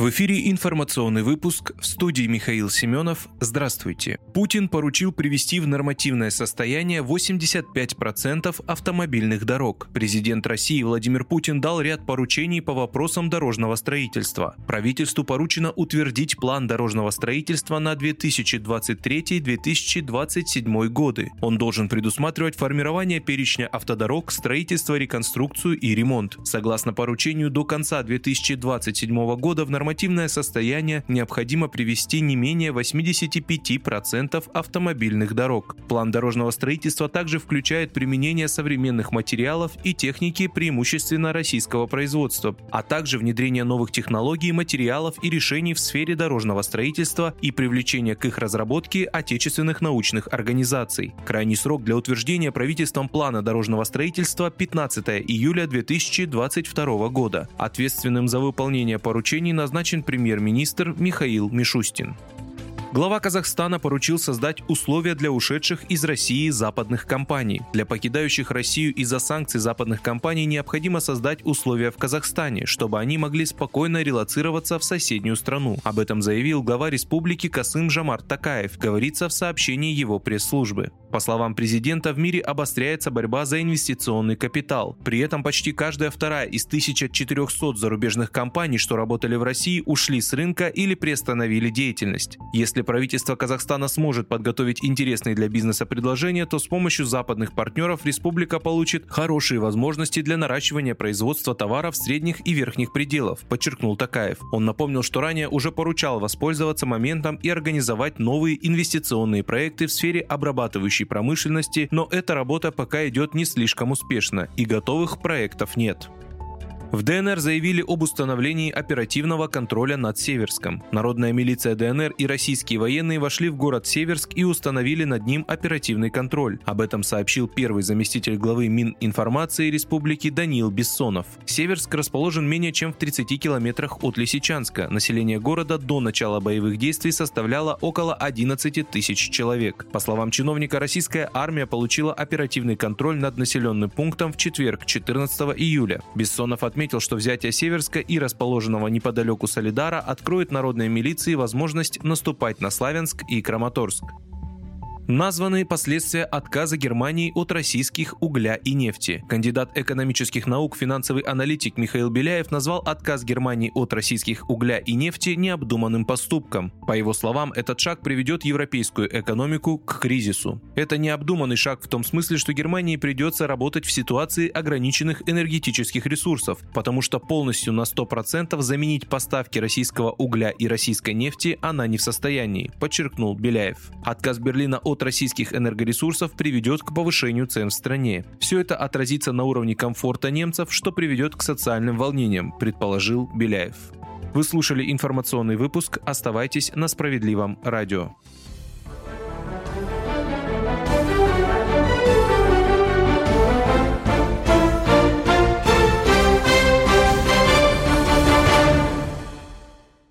В эфире информационный выпуск в студии Михаил Семенов. Здравствуйте. Путин поручил привести в нормативное состояние 85% автомобильных дорог. Президент России Владимир Путин дал ряд поручений по вопросам дорожного строительства. Правительству поручено утвердить план дорожного строительства на 2023-2027 годы. Он должен предусматривать формирование перечня автодорог, строительство, реконструкцию и ремонт. Согласно поручению, до конца 2027 года в нормативном нормативное состояние необходимо привести не менее 85% автомобильных дорог. План дорожного строительства также включает применение современных материалов и техники преимущественно российского производства, а также внедрение новых технологий, материалов и решений в сфере дорожного строительства и привлечение к их разработке отечественных научных организаций. Крайний срок для утверждения правительством плана дорожного строительства 15 июля 2022 года. Ответственным за выполнение поручений назначен назначен премьер-министр Михаил Мишустин. Глава Казахстана поручил создать условия для ушедших из России западных компаний. Для покидающих Россию из-за санкций западных компаний необходимо создать условия в Казахстане, чтобы они могли спокойно релацироваться в соседнюю страну. Об этом заявил глава республики Касым Жамар Такаев, говорится в сообщении его пресс-службы. По словам президента, в мире обостряется борьба за инвестиционный капитал. При этом почти каждая вторая из 1400 зарубежных компаний, что работали в России, ушли с рынка или приостановили деятельность. Если правительство Казахстана сможет подготовить интересные для бизнеса предложения, то с помощью западных партнеров республика получит хорошие возможности для наращивания производства товаров средних и верхних пределов, подчеркнул Такаев. Он напомнил, что ранее уже поручал воспользоваться моментом и организовать новые инвестиционные проекты в сфере обрабатывающей промышленности, но эта работа пока идет не слишком успешно и готовых проектов нет. В ДНР заявили об установлении оперативного контроля над Северском. Народная милиция ДНР и российские военные вошли в город Северск и установили над ним оперативный контроль. Об этом сообщил первый заместитель главы Мининформации республики Даниил Бессонов. Северск расположен менее чем в 30 километрах от Лисичанска. Население города до начала боевых действий составляло около 11 тысяч человек. По словам чиновника, российская армия получила оперативный контроль над населенным пунктом в четверг, 14 июля. Бессонов отметил, отметил, что взятие Северска и расположенного неподалеку Солидара откроет народной милиции возможность наступать на Славянск и Краматорск. Названы последствия отказа Германии от российских угля и нефти. Кандидат экономических наук, финансовый аналитик Михаил Беляев назвал отказ Германии от российских угля и нефти необдуманным поступком. По его словам, этот шаг приведет европейскую экономику к кризису. Это необдуманный шаг в том смысле, что Германии придется работать в ситуации ограниченных энергетических ресурсов, потому что полностью на 100% заменить поставки российского угля и российской нефти она не в состоянии, подчеркнул Беляев. Отказ Берлина от российских энергоресурсов приведет к повышению цен в стране. Все это отразится на уровне комфорта немцев, что приведет к социальным волнениям, предположил Беляев. Вы слушали информационный выпуск. Оставайтесь на справедливом радио.